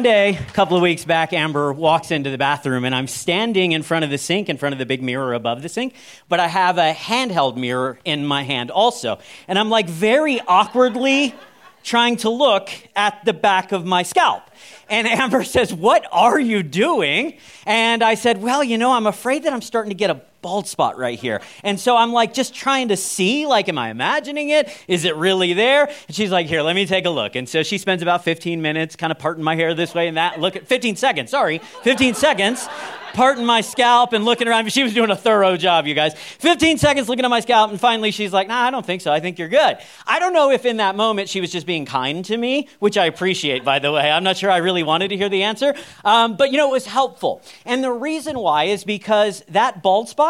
One day, a couple of weeks back, Amber walks into the bathroom, and I'm standing in front of the sink, in front of the big mirror above the sink, but I have a handheld mirror in my hand also. And I'm like very awkwardly trying to look at the back of my scalp. And Amber says, What are you doing? And I said, Well, you know, I'm afraid that I'm starting to get a bald spot right here. And so I'm like, just trying to see, like, am I imagining it? Is it really there? And she's like, Here, let me take a look. And so she spends about 15 minutes kind of parting my hair this way and that. Look at 15 seconds, sorry, 15 seconds parting my scalp and looking around. She was doing a thorough job, you guys. 15 seconds looking at my scalp, and finally she's like, nah, I don't think so. I think you're good. I don't know if in that moment she was just being kind to me, which I appreciate, by the way. I'm not sure I really wanted to hear the answer, um, but you know, it was helpful. And the reason why is because that bald spot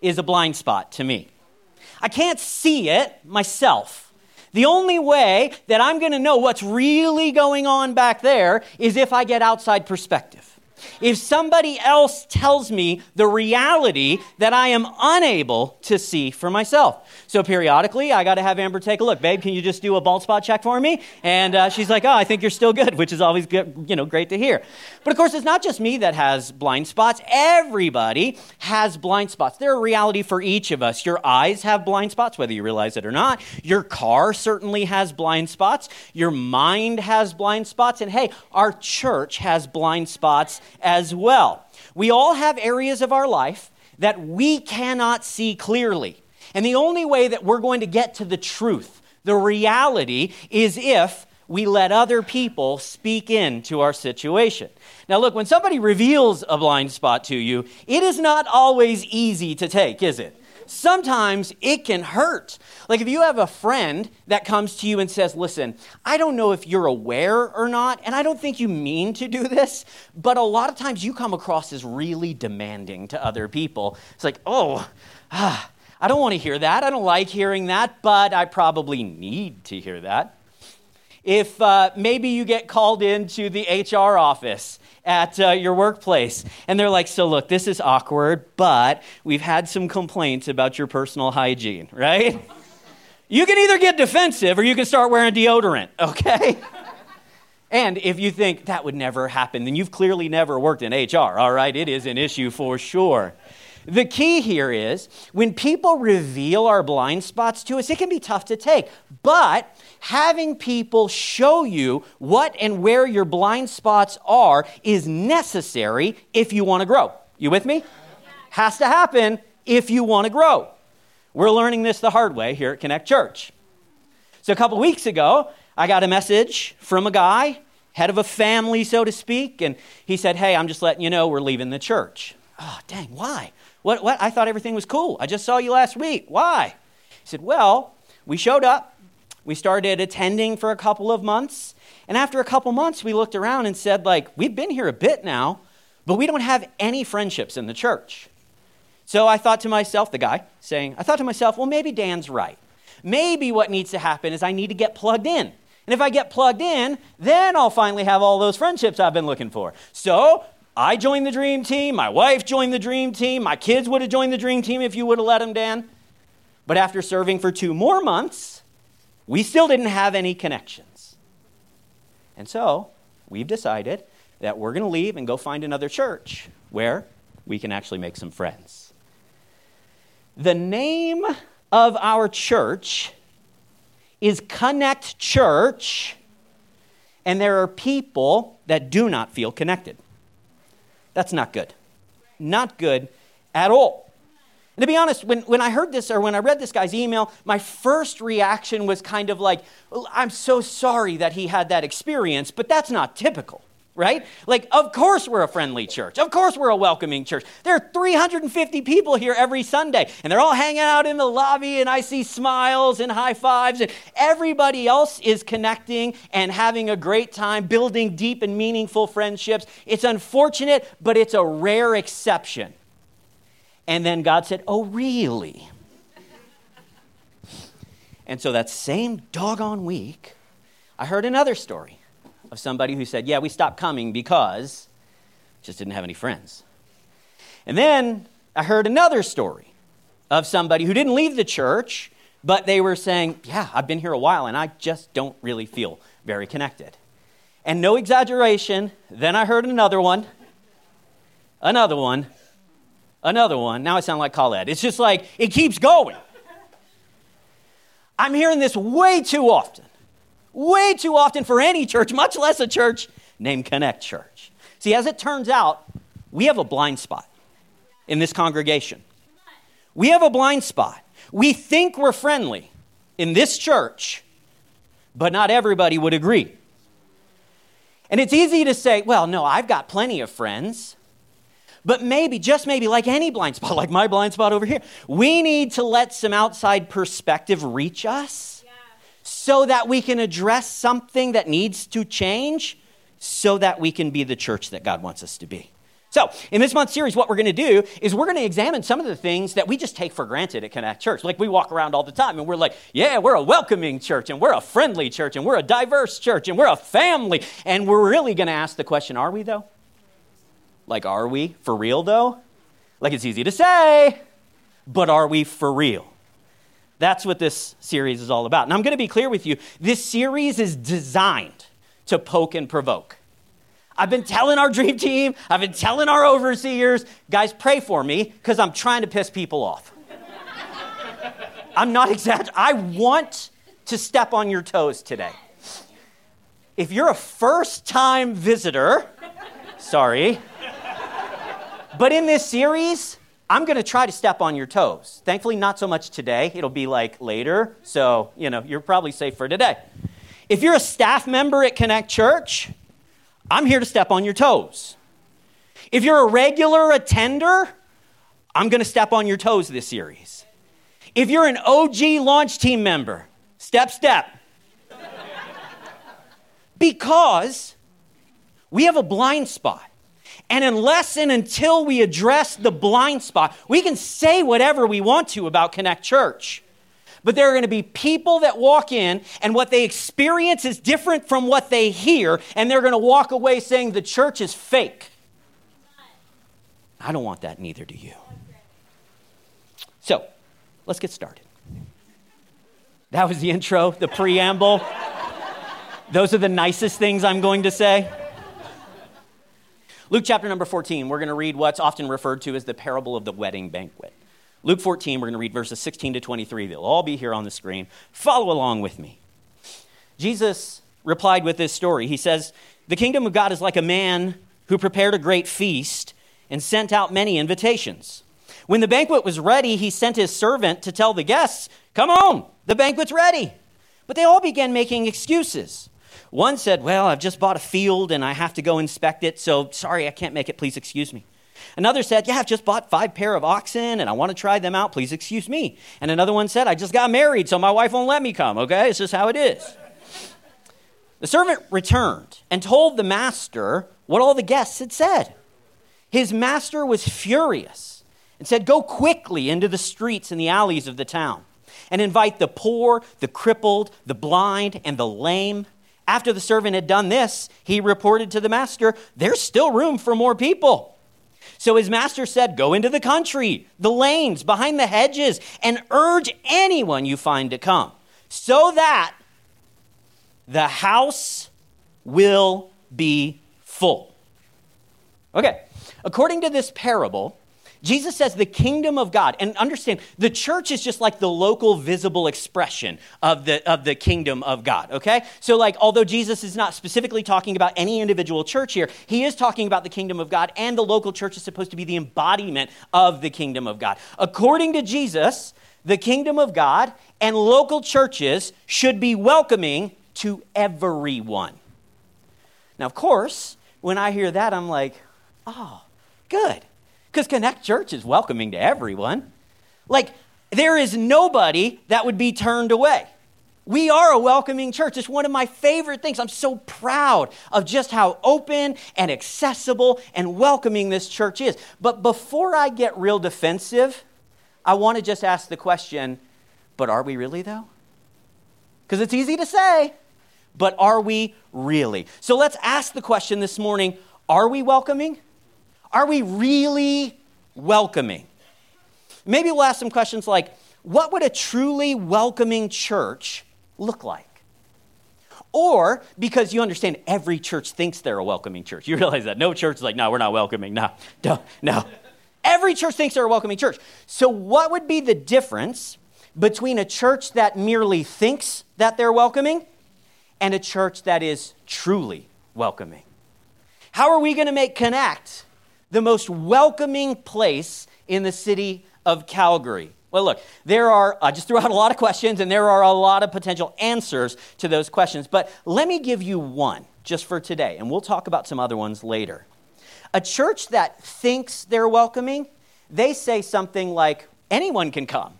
is a blind spot to me. I can't see it myself. The only way that I'm going to know what's really going on back there is if I get outside perspective. If somebody else tells me the reality that I am unable to see for myself. So periodically, I got to have Amber take a look. Babe, can you just do a bald spot check for me? And uh, she's like, oh, I think you're still good, which is always good, you know, great to hear. But of course, it's not just me that has blind spots. Everybody has blind spots. They're a reality for each of us. Your eyes have blind spots, whether you realize it or not. Your car certainly has blind spots. Your mind has blind spots. And hey, our church has blind spots as well. We all have areas of our life that we cannot see clearly. And the only way that we're going to get to the truth, the reality, is if we let other people speak into our situation. Now, look, when somebody reveals a blind spot to you, it is not always easy to take, is it? Sometimes it can hurt. Like if you have a friend that comes to you and says, Listen, I don't know if you're aware or not, and I don't think you mean to do this, but a lot of times you come across as really demanding to other people. It's like, Oh, ah, I don't want to hear that. I don't like hearing that, but I probably need to hear that. If uh, maybe you get called into the HR office at uh, your workplace. And they're like, so look, this is awkward, but we've had some complaints about your personal hygiene, right? you can either get defensive or you can start wearing deodorant, okay? and if you think that would never happen, then you've clearly never worked in HR, all right? It is an issue for sure. The key here is when people reveal our blind spots to us, it can be tough to take. But having people show you what and where your blind spots are is necessary if you want to grow. You with me? Has to happen if you want to grow. We're learning this the hard way here at Connect Church. So, a couple weeks ago, I got a message from a guy, head of a family, so to speak, and he said, Hey, I'm just letting you know we're leaving the church. Oh, dang, why? What, what? I thought everything was cool. I just saw you last week. Why? He said, Well, we showed up. We started attending for a couple of months. And after a couple months, we looked around and said, like, we've been here a bit now, but we don't have any friendships in the church. So I thought to myself, the guy saying, I thought to myself, well, maybe Dan's right. Maybe what needs to happen is I need to get plugged in. And if I get plugged in, then I'll finally have all those friendships I've been looking for. So I joined the dream team. My wife joined the dream team. My kids would have joined the dream team if you would have let them, Dan. But after serving for two more months, we still didn't have any connections. And so we've decided that we're going to leave and go find another church where we can actually make some friends. The name of our church is Connect Church, and there are people that do not feel connected. That's not good. Not good at all. And to be honest, when, when I heard this or when I read this guy's email, my first reaction was kind of like, I'm so sorry that he had that experience, but that's not typical right? Like, of course we're a friendly church. Of course we're a welcoming church. There are 350 people here every Sunday, and they're all hanging out in the lobby, and I see smiles and high fives, and everybody else is connecting and having a great time, building deep and meaningful friendships. It's unfortunate, but it's a rare exception. And then God said, Oh, really? and so that same doggone week, I heard another story of somebody who said, Yeah, we stopped coming because just didn't have any friends. And then I heard another story of somebody who didn't leave the church, but they were saying, Yeah, I've been here a while and I just don't really feel very connected. And no exaggeration, then I heard another one, another one, another one. Now I sound like Colette. It's just like it keeps going. I'm hearing this way too often, way too often for any church, much less a church named Connect Church. See, as it turns out, we have a blind spot in this congregation. We have a blind spot. We think we're friendly in this church, but not everybody would agree. And it's easy to say, well, no, I've got plenty of friends. But maybe, just maybe, like any blind spot, like my blind spot over here, we need to let some outside perspective reach us. So that we can address something that needs to change so that we can be the church that God wants us to be. So, in this month's series, what we're going to do is we're going to examine some of the things that we just take for granted at Connect Church. Like we walk around all the time and we're like, yeah, we're a welcoming church and we're a friendly church and we're a diverse church and we're a family. And we're really going to ask the question, are we though? Like, are we for real though? Like, it's easy to say, but are we for real? That's what this series is all about. And I'm going to be clear with you this series is designed to poke and provoke. I've been telling our dream team, I've been telling our overseers, guys, pray for me because I'm trying to piss people off. I'm not exaggerating. I want to step on your toes today. If you're a first time visitor, sorry, but in this series, I'm going to try to step on your toes. Thankfully, not so much today. It'll be like later. So, you know, you're probably safe for today. If you're a staff member at Connect Church, I'm here to step on your toes. If you're a regular attender, I'm going to step on your toes this series. If you're an OG launch team member, step, step. because we have a blind spot. And unless and until we address the blind spot, we can say whatever we want to about Connect Church. But there are going to be people that walk in, and what they experience is different from what they hear, and they're going to walk away saying the church is fake. I don't want that, neither do you. So, let's get started. That was the intro, the preamble. Those are the nicest things I'm going to say. Luke chapter number 14, we're going to read what's often referred to as the parable of the wedding banquet. Luke 14, we're going to read verses 16 to 23. They'll all be here on the screen. Follow along with me. Jesus replied with this story. He says, The kingdom of God is like a man who prepared a great feast and sent out many invitations. When the banquet was ready, he sent his servant to tell the guests, Come on, the banquet's ready. But they all began making excuses. One said, Well, I've just bought a field and I have to go inspect it, so sorry, I can't make it. Please excuse me. Another said, Yeah, I've just bought five pair of oxen and I want to try them out. Please excuse me. And another one said, I just got married, so my wife won't let me come, okay? It's just how it is. The servant returned and told the master what all the guests had said. His master was furious and said, Go quickly into the streets and the alleys of the town and invite the poor, the crippled, the blind, and the lame after the servant had done this, he reported to the master, There's still room for more people. So his master said, Go into the country, the lanes, behind the hedges, and urge anyone you find to come, so that the house will be full. Okay, according to this parable, Jesus says the kingdom of God, and understand, the church is just like the local visible expression of the, of the kingdom of God, okay? So, like, although Jesus is not specifically talking about any individual church here, he is talking about the kingdom of God, and the local church is supposed to be the embodiment of the kingdom of God. According to Jesus, the kingdom of God and local churches should be welcoming to everyone. Now, of course, when I hear that, I'm like, oh, good because Connect Church is welcoming to everyone. Like, there is nobody that would be turned away. We are a welcoming church. It's one of my favorite things. I'm so proud of just how open and accessible and welcoming this church is. But before I get real defensive, I want to just ask the question but are we really, though? Because it's easy to say, but are we really? So let's ask the question this morning are we welcoming? Are we really welcoming? Maybe we'll ask some questions like what would a truly welcoming church look like? or because you understand every church thinks they're a welcoming church. You realize that. No church is like, no, we're not welcoming. No, no, no. Every church thinks they're a welcoming church. So, what would be the difference between a church that merely thinks that they're welcoming and a church that is truly welcoming? How are we going to make Connect the most welcoming place in the city of Calgary? Well, look, there are, I just threw out a lot of questions, and there are a lot of potential answers to those questions. But let me give you one just for today, and we'll talk about some other ones later. A church that thinks they're welcoming, they say something like, anyone can come.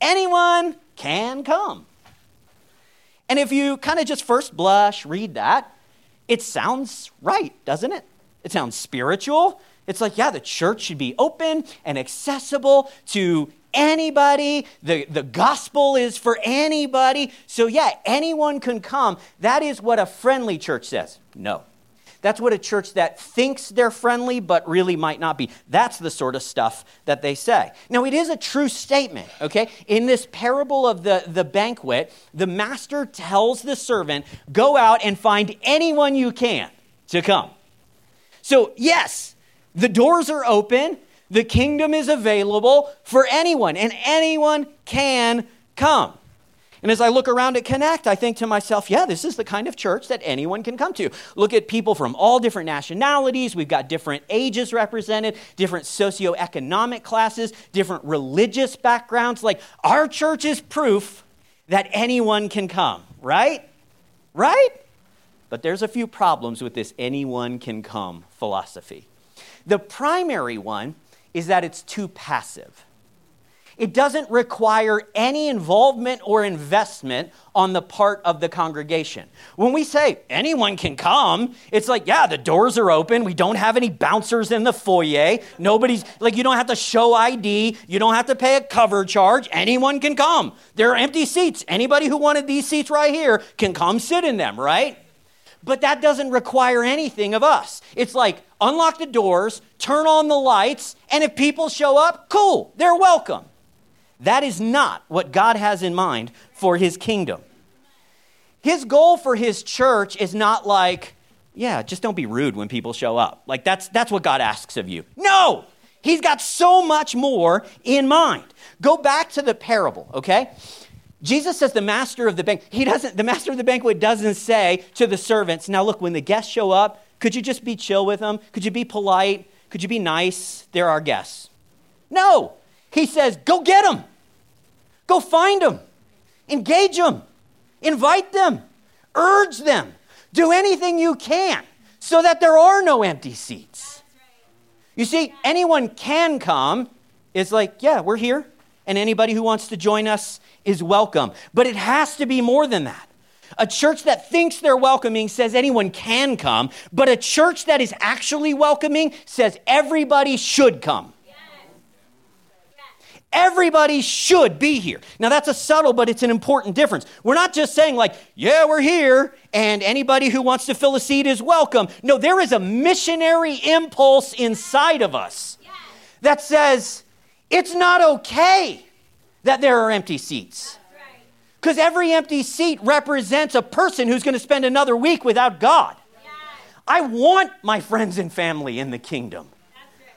Anyone can come. And if you kind of just first blush, read that, it sounds right, doesn't it? It sounds spiritual. It's like, yeah, the church should be open and accessible to anybody. The, the gospel is for anybody. So, yeah, anyone can come. That is what a friendly church says. No. That's what a church that thinks they're friendly but really might not be. That's the sort of stuff that they say. Now, it is a true statement, okay? In this parable of the, the banquet, the master tells the servant, go out and find anyone you can to come. So, yes, the doors are open, the kingdom is available for anyone, and anyone can come. And as I look around at Connect, I think to myself, yeah, this is the kind of church that anyone can come to. Look at people from all different nationalities. We've got different ages represented, different socioeconomic classes, different religious backgrounds. Like, our church is proof that anyone can come, right? Right? But there's a few problems with this anyone can come philosophy. The primary one is that it's too passive. It doesn't require any involvement or investment on the part of the congregation. When we say anyone can come, it's like, yeah, the doors are open. We don't have any bouncers in the foyer. Nobody's like, you don't have to show ID. You don't have to pay a cover charge. Anyone can come. There are empty seats. Anybody who wanted these seats right here can come sit in them, right? But that doesn't require anything of us. It's like unlock the doors, turn on the lights, and if people show up, cool, they're welcome. That is not what God has in mind for his kingdom. His goal for his church is not like, yeah, just don't be rude when people show up. Like that's that's what God asks of you. No! He's got so much more in mind. Go back to the parable, okay? Jesus says the master of the bank, he doesn't, the master of the banquet doesn't say to the servants, now look, when the guests show up, could you just be chill with them? Could you be polite? Could you be nice? They're our guests. No. He says, go get them. Go find them, engage them, invite them, urge them, do anything you can so that there are no empty seats. You see, anyone can come. It's like, yeah, we're here, and anybody who wants to join us is welcome. But it has to be more than that. A church that thinks they're welcoming says anyone can come, but a church that is actually welcoming says everybody should come. Everybody should be here. Now, that's a subtle, but it's an important difference. We're not just saying, like, yeah, we're here, and anybody who wants to fill a seat is welcome. No, there is a missionary impulse inside of us that says it's not okay that there are empty seats. Because every empty seat represents a person who's going to spend another week without God. I want my friends and family in the kingdom.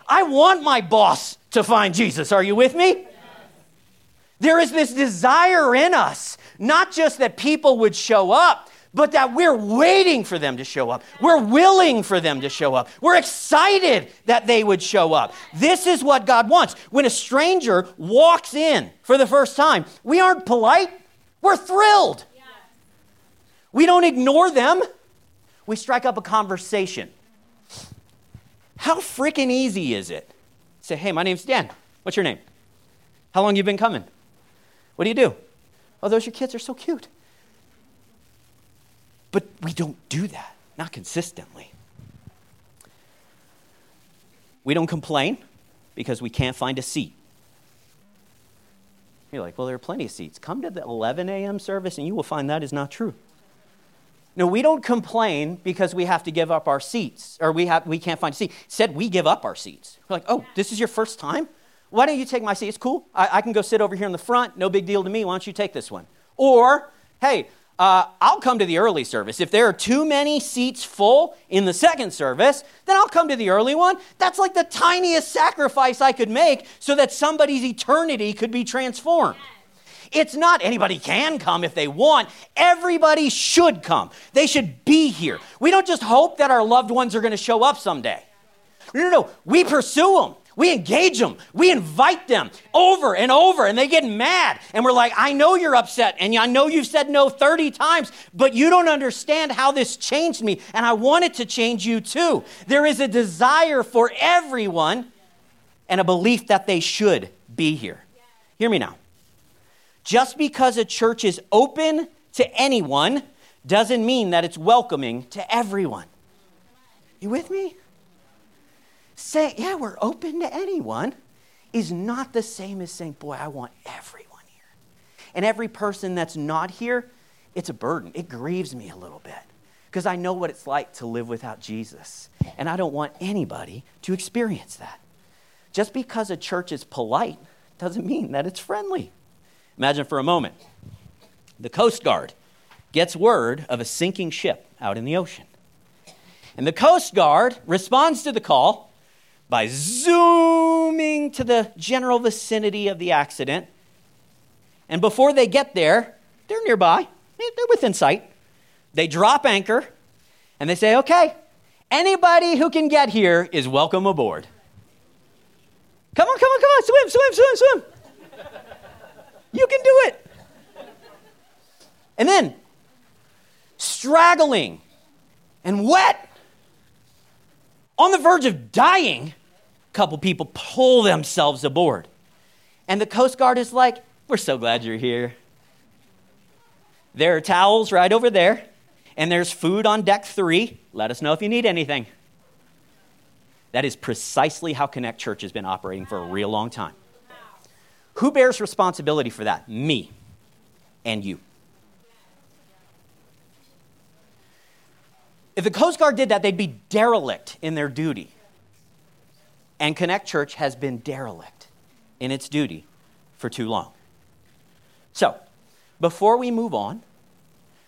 I want my boss to find Jesus. Are you with me? There is this desire in us, not just that people would show up, but that we're waiting for them to show up. We're willing for them to show up. We're excited that they would show up. This is what God wants. When a stranger walks in for the first time, we aren't polite, we're thrilled. We don't ignore them, we strike up a conversation. How freaking easy is it? Say, hey, my name's Dan. What's your name? How long you been coming? What do you do? Oh, those your kids are so cute. But we don't do that, not consistently. We don't complain because we can't find a seat. You're like, well, there are plenty of seats. Come to the 11 a.m. service and you will find that is not true. No, we don't complain because we have to give up our seats or we, have, we can't find a seat. Said we give up our seats. We're like, oh, this is your first time? Why don't you take my seat? It's cool. I, I can go sit over here in the front. No big deal to me. Why don't you take this one? Or, hey, uh, I'll come to the early service. If there are too many seats full in the second service, then I'll come to the early one. That's like the tiniest sacrifice I could make so that somebody's eternity could be transformed. It's not anybody can come if they want. Everybody should come. They should be here. We don't just hope that our loved ones are going to show up someday. No, no, no. We pursue them. We engage them. We invite them over and over, and they get mad. And we're like, I know you're upset, and I know you've said no 30 times, but you don't understand how this changed me, and I want it to change you too. There is a desire for everyone and a belief that they should be here. Hear me now. Just because a church is open to anyone doesn't mean that it's welcoming to everyone. You with me? Saying, yeah, we're open to anyone is not the same as saying, boy, I want everyone here. And every person that's not here, it's a burden. It grieves me a little bit because I know what it's like to live without Jesus. And I don't want anybody to experience that. Just because a church is polite doesn't mean that it's friendly. Imagine for a moment the Coast Guard gets word of a sinking ship out in the ocean. And the Coast Guard responds to the call by zooming to the general vicinity of the accident. And before they get there, they're nearby, they're within sight. They drop anchor and they say, okay, anybody who can get here is welcome aboard. Come on, come on, come on, swim, swim, swim, swim. You can do it. And then, straggling and wet on the verge of dying, couple people pull themselves aboard. And the Coast Guard is like, We're so glad you're here. There are towels right over there, and there's food on deck three. Let us know if you need anything. That is precisely how Connect Church has been operating for a real long time. Who bears responsibility for that? Me and you. If the Coast Guard did that, they'd be derelict in their duty. And Connect Church has been derelict in its duty for too long. So, before we move on,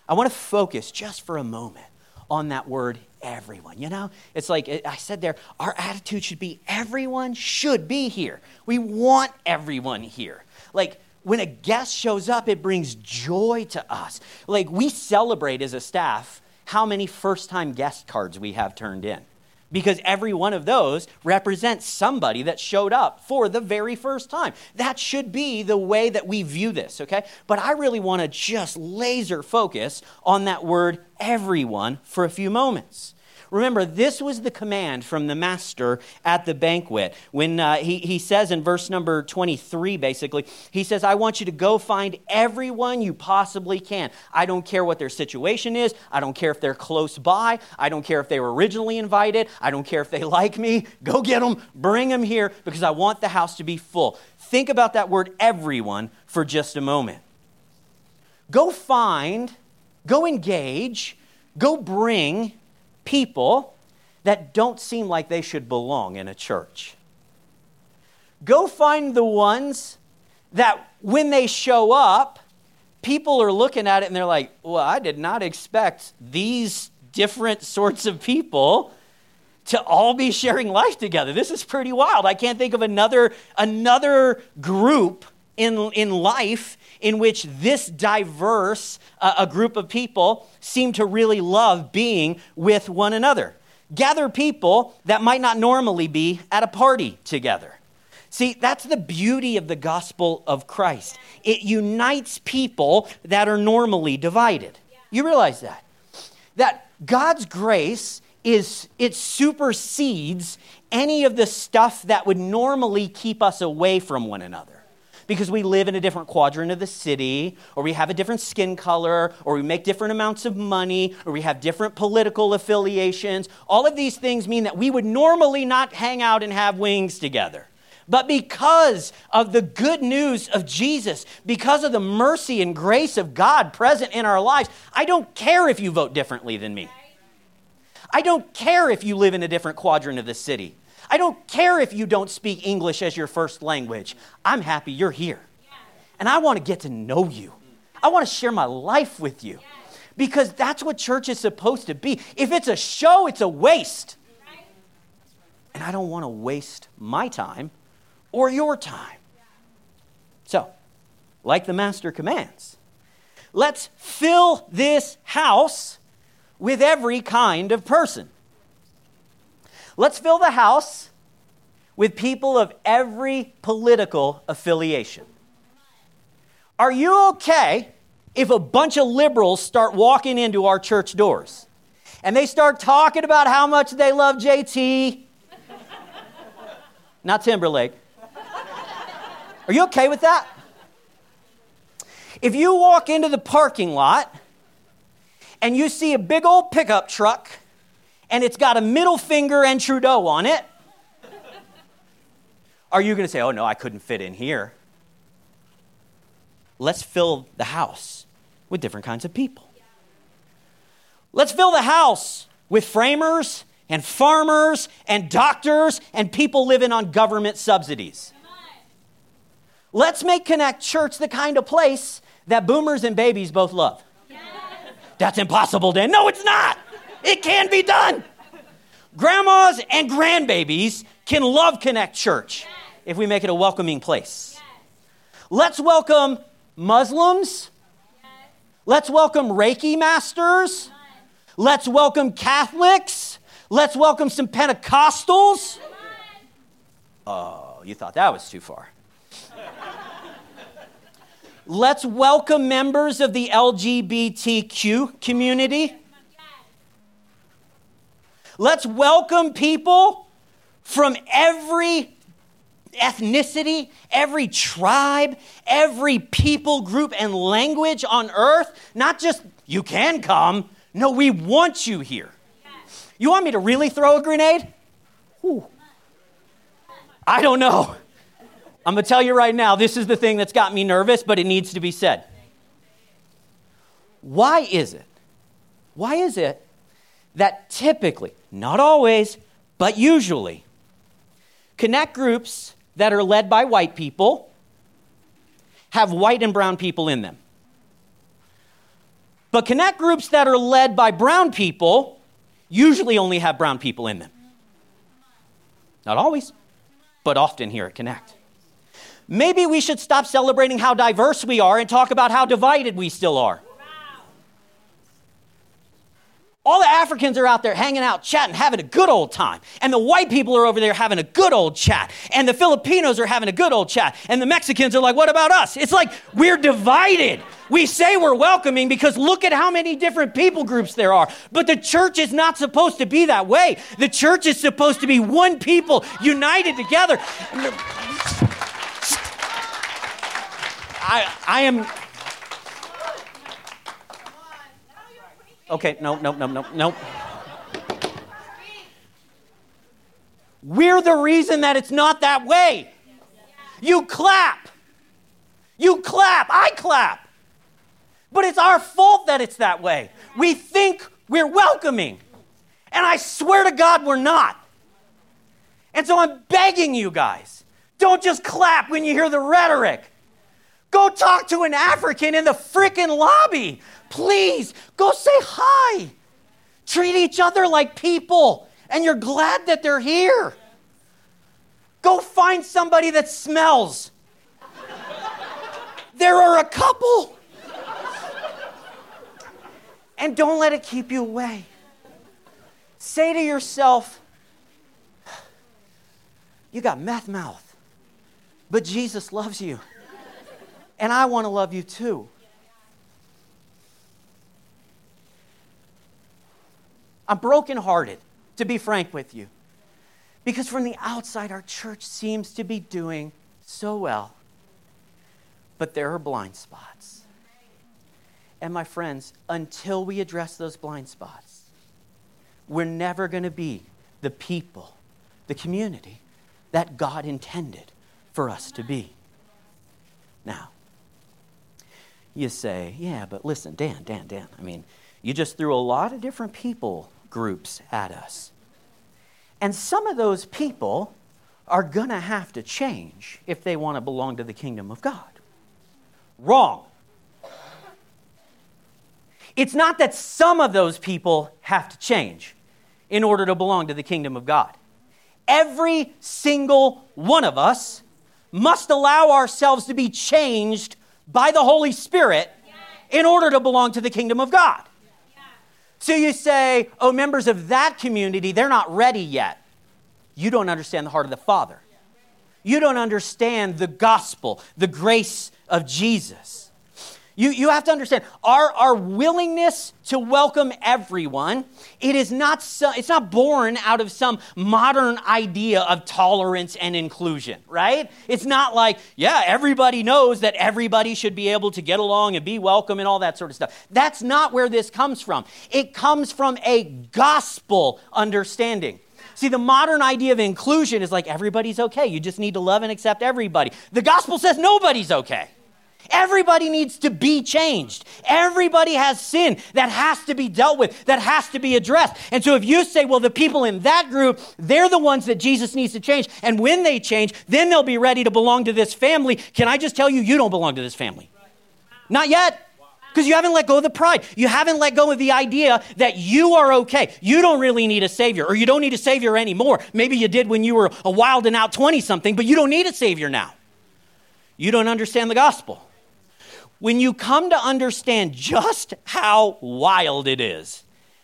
I want to focus just for a moment on that word everyone. You know, it's like I said there, our attitude should be everyone should be here. We want everyone here. Like, when a guest shows up, it brings joy to us. Like, we celebrate as a staff how many first time guest cards we have turned in. Because every one of those represents somebody that showed up for the very first time. That should be the way that we view this, okay? But I really want to just laser focus on that word everyone for a few moments. Remember, this was the command from the master at the banquet. When uh, he, he says in verse number 23, basically, he says, I want you to go find everyone you possibly can. I don't care what their situation is. I don't care if they're close by. I don't care if they were originally invited. I don't care if they like me. Go get them, bring them here, because I want the house to be full. Think about that word everyone for just a moment. Go find, go engage, go bring people that don't seem like they should belong in a church. Go find the ones that when they show up, people are looking at it and they're like, well, I did not expect these different sorts of people to all be sharing life together. This is pretty wild. I can't think of another, another group in, in life in which this diverse uh, a group of people seem to really love being with one another. Gather people that might not normally be at a party together. See, that's the beauty of the gospel of Christ. It unites people that are normally divided. You realize that? That God's grace is it supersedes any of the stuff that would normally keep us away from one another because we live in a different quadrant of the city, or we have a different skin color, or we make different amounts of money, or we have different political affiliations. All of these things mean that we would normally not hang out and have wings together. But because of the good news of Jesus, because of the mercy and grace of God present in our lives, I don't care if you vote differently than me. I don't care if you live in a different quadrant of the city. I don't care if you don't speak English as your first language. I'm happy you're here. And I want to get to know you. I want to share my life with you because that's what church is supposed to be. If it's a show, it's a waste. And I don't want to waste my time or your time. So, like the master commands, let's fill this house with every kind of person. Let's fill the house with people of every political affiliation. Are you okay if a bunch of liberals start walking into our church doors and they start talking about how much they love JT? Not Timberlake. Are you okay with that? If you walk into the parking lot and you see a big old pickup truck and it's got a middle finger and Trudeau on it, are you going to say, oh no, I couldn't fit in here? Let's fill the house with different kinds of people. Let's fill the house with framers and farmers and doctors and people living on government subsidies. Let's make Connect Church the kind of place that boomers and babies both love. That's impossible, Dan. No, it's not. It can be done. Grandmas and grandbabies can love Connect Church if we make it a welcoming place. Let's welcome Muslims. Let's welcome Reiki masters. Let's welcome Catholics. Let's welcome some Pentecostals. Oh, you thought that was too far. Let's welcome members of the LGBTQ community. Let's welcome people from every ethnicity, every tribe, every people group and language on earth. Not just, you can come. No, we want you here. You want me to really throw a grenade? I don't know. I'm going to tell you right now, this is the thing that's got me nervous, but it needs to be said. Why is it? Why is it that typically, not always, but usually, connect groups that are led by white people have white and brown people in them? But connect groups that are led by brown people usually only have brown people in them. Not always, but often here at Connect. Maybe we should stop celebrating how diverse we are and talk about how divided we still are. All the Africans are out there hanging out, chatting, having a good old time. And the white people are over there having a good old chat. And the Filipinos are having a good old chat. And the Mexicans are like, what about us? It's like we're divided. We say we're welcoming because look at how many different people groups there are. But the church is not supposed to be that way. The church is supposed to be one people united together. I, I am. Okay, no, no, no, no, no. We're the reason that it's not that way. You clap. You clap. I clap. But it's our fault that it's that way. We think we're welcoming. And I swear to God, we're not. And so I'm begging you guys don't just clap when you hear the rhetoric. Go talk to an African in the freaking lobby. Please, go say hi. Treat each other like people, and you're glad that they're here. Go find somebody that smells. there are a couple. and don't let it keep you away. Say to yourself, You got meth mouth, but Jesus loves you. And I want to love you too. I'm brokenhearted, to be frank with you. Because from the outside, our church seems to be doing so well. But there are blind spots. And my friends, until we address those blind spots, we're never going to be the people, the community that God intended for us to be. Now, you say, yeah, but listen, Dan, Dan, Dan, I mean, you just threw a lot of different people groups at us. And some of those people are going to have to change if they want to belong to the kingdom of God. Wrong. It's not that some of those people have to change in order to belong to the kingdom of God. Every single one of us must allow ourselves to be changed by the Holy Spirit in order to belong to the kingdom of God. So you say, oh, members of that community, they're not ready yet. You don't understand the heart of the Father. You don't understand the gospel, the grace of Jesus. You, you have to understand our, our willingness to welcome everyone, it is not so, it's not born out of some modern idea of tolerance and inclusion, right? It's not like, yeah, everybody knows that everybody should be able to get along and be welcome and all that sort of stuff. That's not where this comes from. It comes from a gospel understanding. See, the modern idea of inclusion is like everybody's okay. You just need to love and accept everybody. The gospel says nobody's okay. Everybody needs to be changed. Everybody has sin that has to be dealt with, that has to be addressed. And so if you say, well, the people in that group, they're the ones that Jesus needs to change, and when they change, then they'll be ready to belong to this family. Can I just tell you, you don't belong to this family? Not yet. Because you haven't let go of the pride. You haven't let go of the idea that you are okay. You don't really need a Savior, or you don't need a Savior anymore. Maybe you did when you were a wild and out 20 something, but you don't need a Savior now. You don't understand the gospel when you come to understand just how wild it is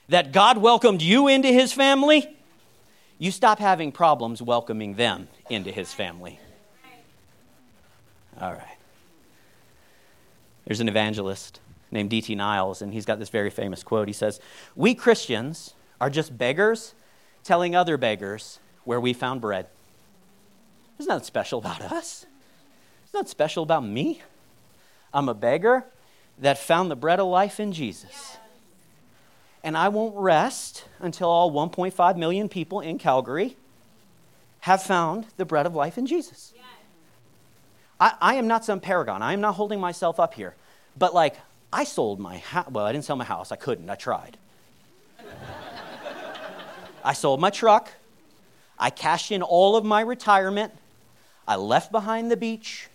that God welcomed you into his family, you stop having problems welcoming them into his family. All right. There's an evangelist named D.T. Niles, and he's got this very famous quote. He says, We Christians are just beggars telling other beggars where we found bread. There's nothing special about us. There's nothing special about me. I'm a beggar that found the bread of life in Jesus. And I won't rest until all 1.5 million people in Calgary have found the bread of life in Jesus. I, I am not some paragon. I am not holding myself up here. But like, I sold my house. Well, I didn't sell my house. I couldn't. I tried. I sold my truck. I cashed in all of my retirement. I left behind the beach.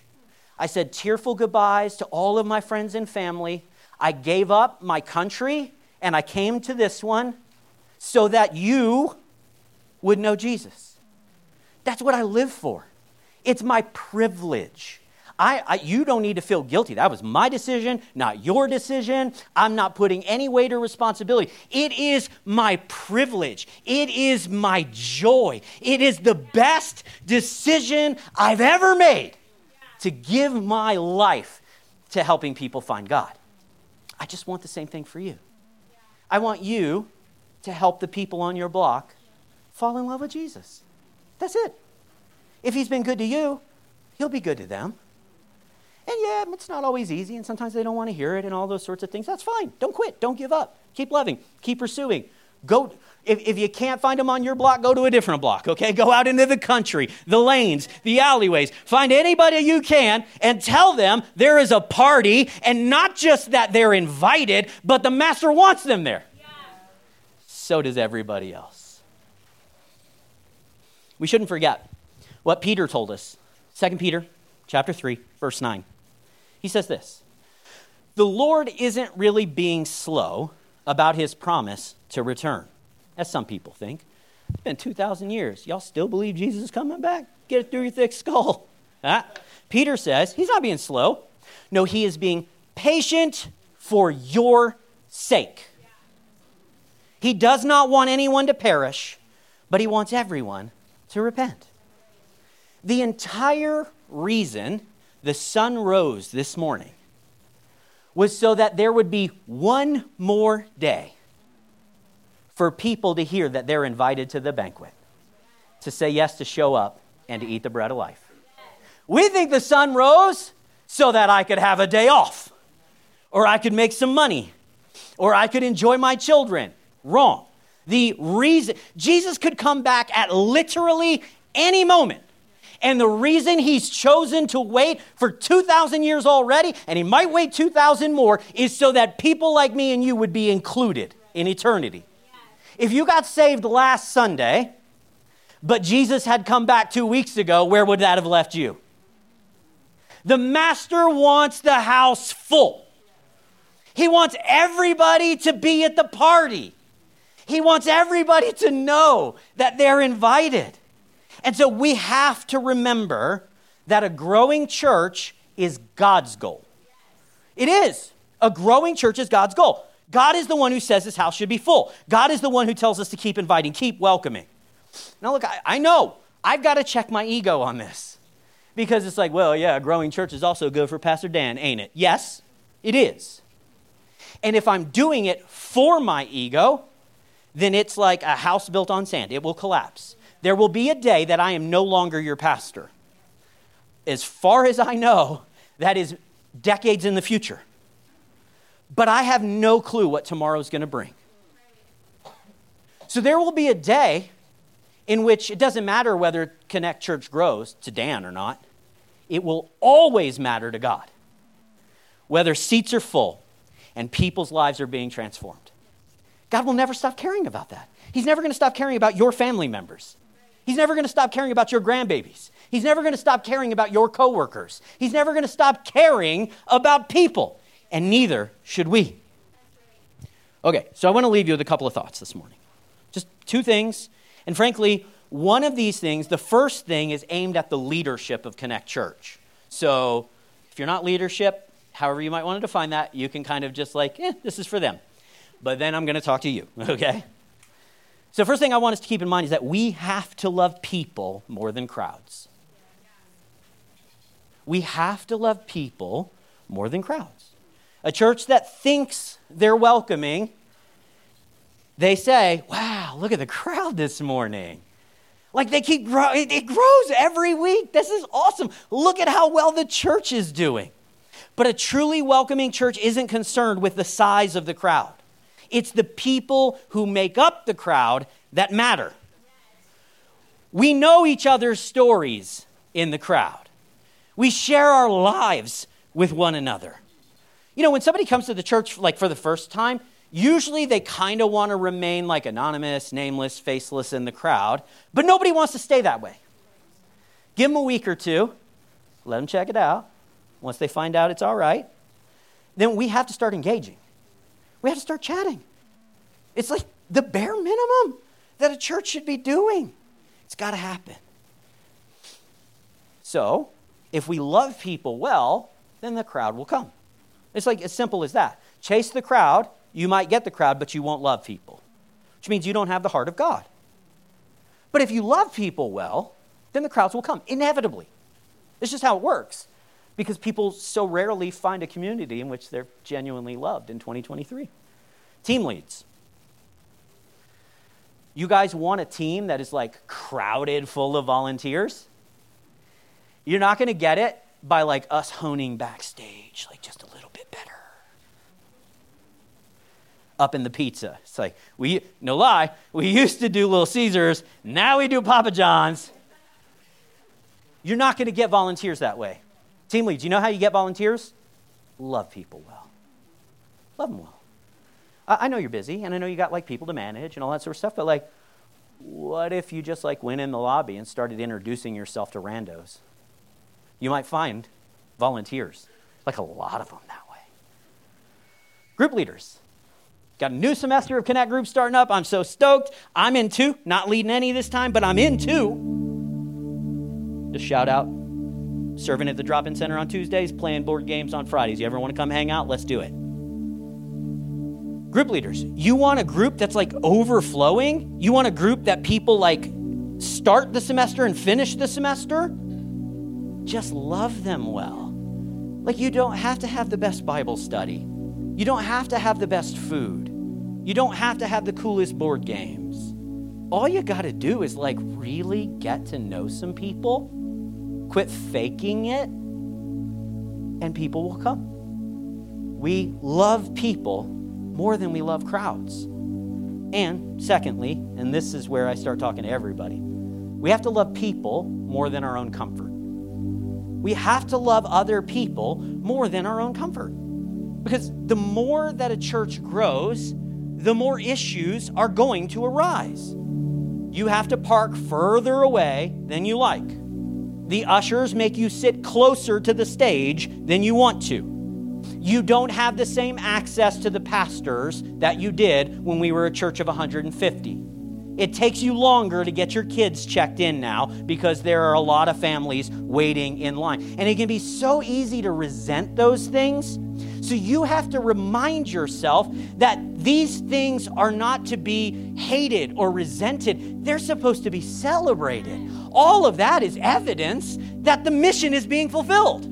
I said tearful goodbyes to all of my friends and family. I gave up my country and I came to this one so that you would know Jesus. That's what I live for. It's my privilege. I, I, you don't need to feel guilty. That was my decision, not your decision. I'm not putting any weight or responsibility. It is my privilege. It is my joy. It is the best decision I've ever made to give my life to helping people find God. I just want the same thing for you. I want you to help the people on your block fall in love with Jesus. That's it. If he's been good to you, he'll be good to them. And yeah, it's not always easy, and sometimes they don't want to hear it and all those sorts of things. That's fine. Don't quit. Don't give up. Keep loving. Keep pursuing. Go, if, if you can't find them on your block, go to a different block, okay? Go out into the country, the lanes, the alleyways. Find anybody you can and tell them there is a party, and not just that they're invited, but the master wants them there. Yeah. So does everybody else. We shouldn't forget what Peter told us. 2 Peter chapter 3, verse 9. He says this The Lord isn't really being slow about his promise to return as some people think. It's been 2,000 years. Y'all still believe Jesus is coming back? Get it through your thick skull. Huh? Ah. Peter says he's not being slow. No, he is being patient for your sake. He does not want anyone to perish, but he wants everyone to repent. The entire reason the sun rose this morning was so that there would be one more day for people to hear that they're invited to the banquet, to say yes, to show up, and to eat the bread of life. We think the sun rose so that I could have a day off, or I could make some money, or I could enjoy my children. Wrong. The reason, Jesus could come back at literally any moment. And the reason he's chosen to wait for 2,000 years already, and he might wait 2,000 more, is so that people like me and you would be included in eternity. If you got saved last Sunday, but Jesus had come back two weeks ago, where would that have left you? The master wants the house full. He wants everybody to be at the party. He wants everybody to know that they're invited. And so we have to remember that a growing church is God's goal. It is. A growing church is God's goal. God is the one who says this house should be full. God is the one who tells us to keep inviting, keep welcoming. Now, look, I, I know I've got to check my ego on this because it's like, well, yeah, a growing church is also good for Pastor Dan, ain't it? Yes, it is. And if I'm doing it for my ego, then it's like a house built on sand. It will collapse. There will be a day that I am no longer your pastor. As far as I know, that is decades in the future. But I have no clue what tomorrow's going to bring. So there will be a day in which it doesn't matter whether Connect Church grows to Dan or not, it will always matter to God. Whether seats are full and people's lives are being transformed. God will never stop caring about that. He's never going to stop caring about your family members. He's never going to stop caring about your grandbabies. He's never going to stop caring about your coworkers. He's never going to stop caring about people, and neither should we. Okay, so I want to leave you with a couple of thoughts this morning. Just two things. And frankly, one of these things, the first thing is aimed at the leadership of Connect Church. So if you're not leadership, however you might want to define that, you can kind of just like, eh, this is for them. But then I'm going to talk to you, okay? So, first thing I want us to keep in mind is that we have to love people more than crowds. We have to love people more than crowds. A church that thinks they're welcoming, they say, wow, look at the crowd this morning. Like they keep growing, it grows every week. This is awesome. Look at how well the church is doing. But a truly welcoming church isn't concerned with the size of the crowd. It's the people who make up the crowd that matter. We know each other's stories in the crowd. We share our lives with one another. You know, when somebody comes to the church like for the first time, usually they kind of want to remain like anonymous, nameless, faceless in the crowd, but nobody wants to stay that way. Give them a week or two, let them check it out. Once they find out it's all right, then we have to start engaging. We have to start chatting. It's like the bare minimum that a church should be doing. It's got to happen. So, if we love people well, then the crowd will come. It's like as simple as that. Chase the crowd, you might get the crowd, but you won't love people, which means you don't have the heart of God. But if you love people well, then the crowds will come, inevitably. It's just how it works because people so rarely find a community in which they're genuinely loved in 2023. Team leads. You guys want a team that is like crowded full of volunteers? You're not going to get it by like us honing backstage, like just a little bit better. Up in the pizza. It's like, we, no lie, we used to do Little Caesars, now we do Papa John's. You're not going to get volunteers that way. Team leads, you know how you get volunteers? Love people well. Love them well. I know you're busy, and I know you got like people to manage and all that sort of stuff, but like, what if you just like went in the lobby and started introducing yourself to randos? You might find volunteers, like a lot of them that way. Group leaders. Got a new semester of Connect Group starting up. I'm so stoked. I'm in two, not leading any this time, but I'm in two. Just shout out serving at the drop in center on Tuesdays, playing board games on Fridays. You ever want to come hang out? Let's do it. Group leaders, you want a group that's like overflowing? You want a group that people like start the semester and finish the semester? Just love them well. Like, you don't have to have the best Bible study, you don't have to have the best food, you don't have to have the coolest board games. All you got to do is like really get to know some people, quit faking it, and people will come. We love people more than we love crowds. And secondly, and this is where I start talking to everybody, we have to love people more than our own comfort. We have to love other people more than our own comfort. Because the more that a church grows, the more issues are going to arise. You have to park further away than you like. The ushers make you sit closer to the stage than you want to. You don't have the same access to the pastors that you did when we were a church of 150. It takes you longer to get your kids checked in now because there are a lot of families waiting in line. And it can be so easy to resent those things. So you have to remind yourself that these things are not to be hated or resented, they're supposed to be celebrated. All of that is evidence that the mission is being fulfilled,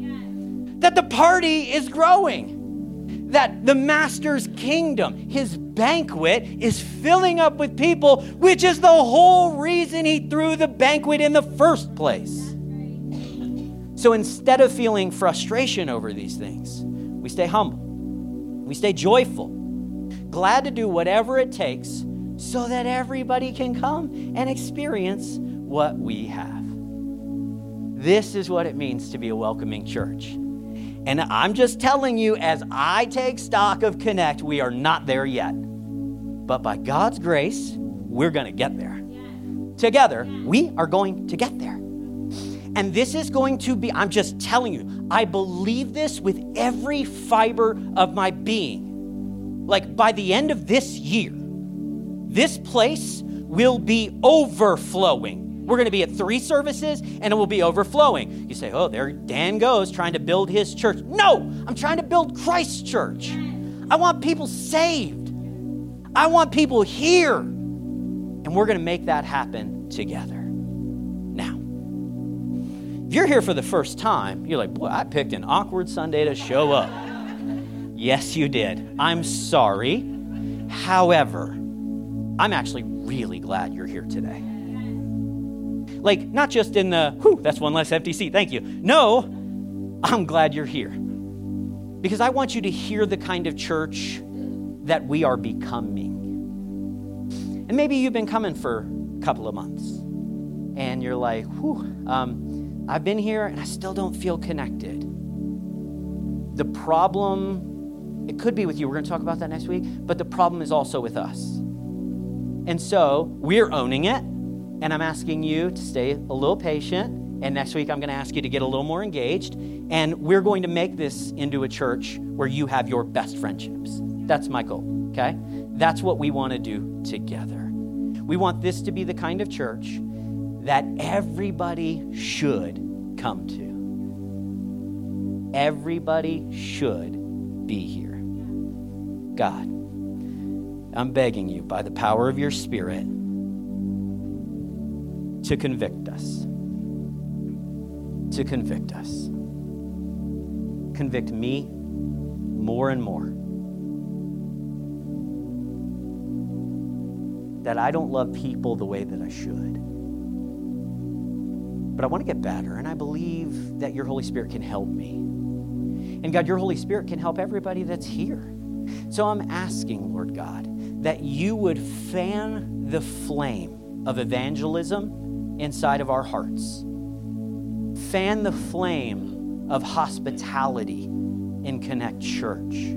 that the party is growing that the master's kingdom, his banquet, is filling up with people, which is the whole reason he threw the banquet in the first place. So instead of feeling frustration over these things, we stay humble, we stay joyful, glad to do whatever it takes so that everybody can come and experience what we have. This is what it means to be a welcoming church. And I'm just telling you, as I take stock of Connect, we are not there yet. But by God's grace, we're going to get there. Together, we are going to get there. And this is going to be, I'm just telling you, I believe this with every fiber of my being. Like by the end of this year, this place will be overflowing we're going to be at three services and it will be overflowing. You say, oh, there Dan goes trying to build his church. No, I'm trying to build Christ's church. I want people saved, I want people here. And we're going to make that happen together. If you're here for the first time, you're like, boy, I picked an awkward Sunday to show up. yes, you did. I'm sorry. However, I'm actually really glad you're here today. Like, not just in the, whew, that's one less empty seat, thank you. No, I'm glad you're here. Because I want you to hear the kind of church that we are becoming. And maybe you've been coming for a couple of months and you're like, whew, um, I've been here and I still don't feel connected. The problem, it could be with you. We're going to talk about that next week, but the problem is also with us. And so we're owning it and I'm asking you to stay a little patient. And next week, I'm going to ask you to get a little more engaged. And we're going to make this into a church where you have your best friendships. That's my goal, okay? That's what we want to do together. We want this to be the kind of church that everybody should come to. Everybody should be here. God, I'm begging you by the power of your Spirit to convict us. To convict us. Convict me more and more. That I don't love people the way that I should. But I want to get better, and I believe that your Holy Spirit can help me. And God, your Holy Spirit can help everybody that's here. So I'm asking, Lord God, that you would fan the flame of evangelism inside of our hearts. Fan the flame of hospitality in Connect Church.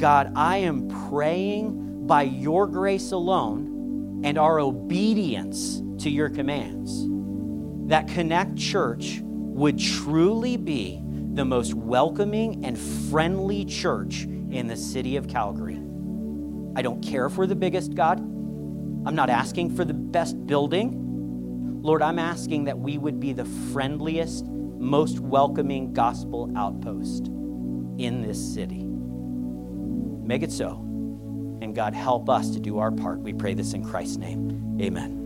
God, I am praying by your grace alone and our obedience to your commands that Connect Church would truly be the most welcoming and friendly church in the city of Calgary. I don't care if we're the biggest, God. I'm not asking for the best building. Lord, I'm asking that we would be the friendliest, most welcoming gospel outpost in this city. Make it so. And God, help us to do our part. We pray this in Christ's name. Amen.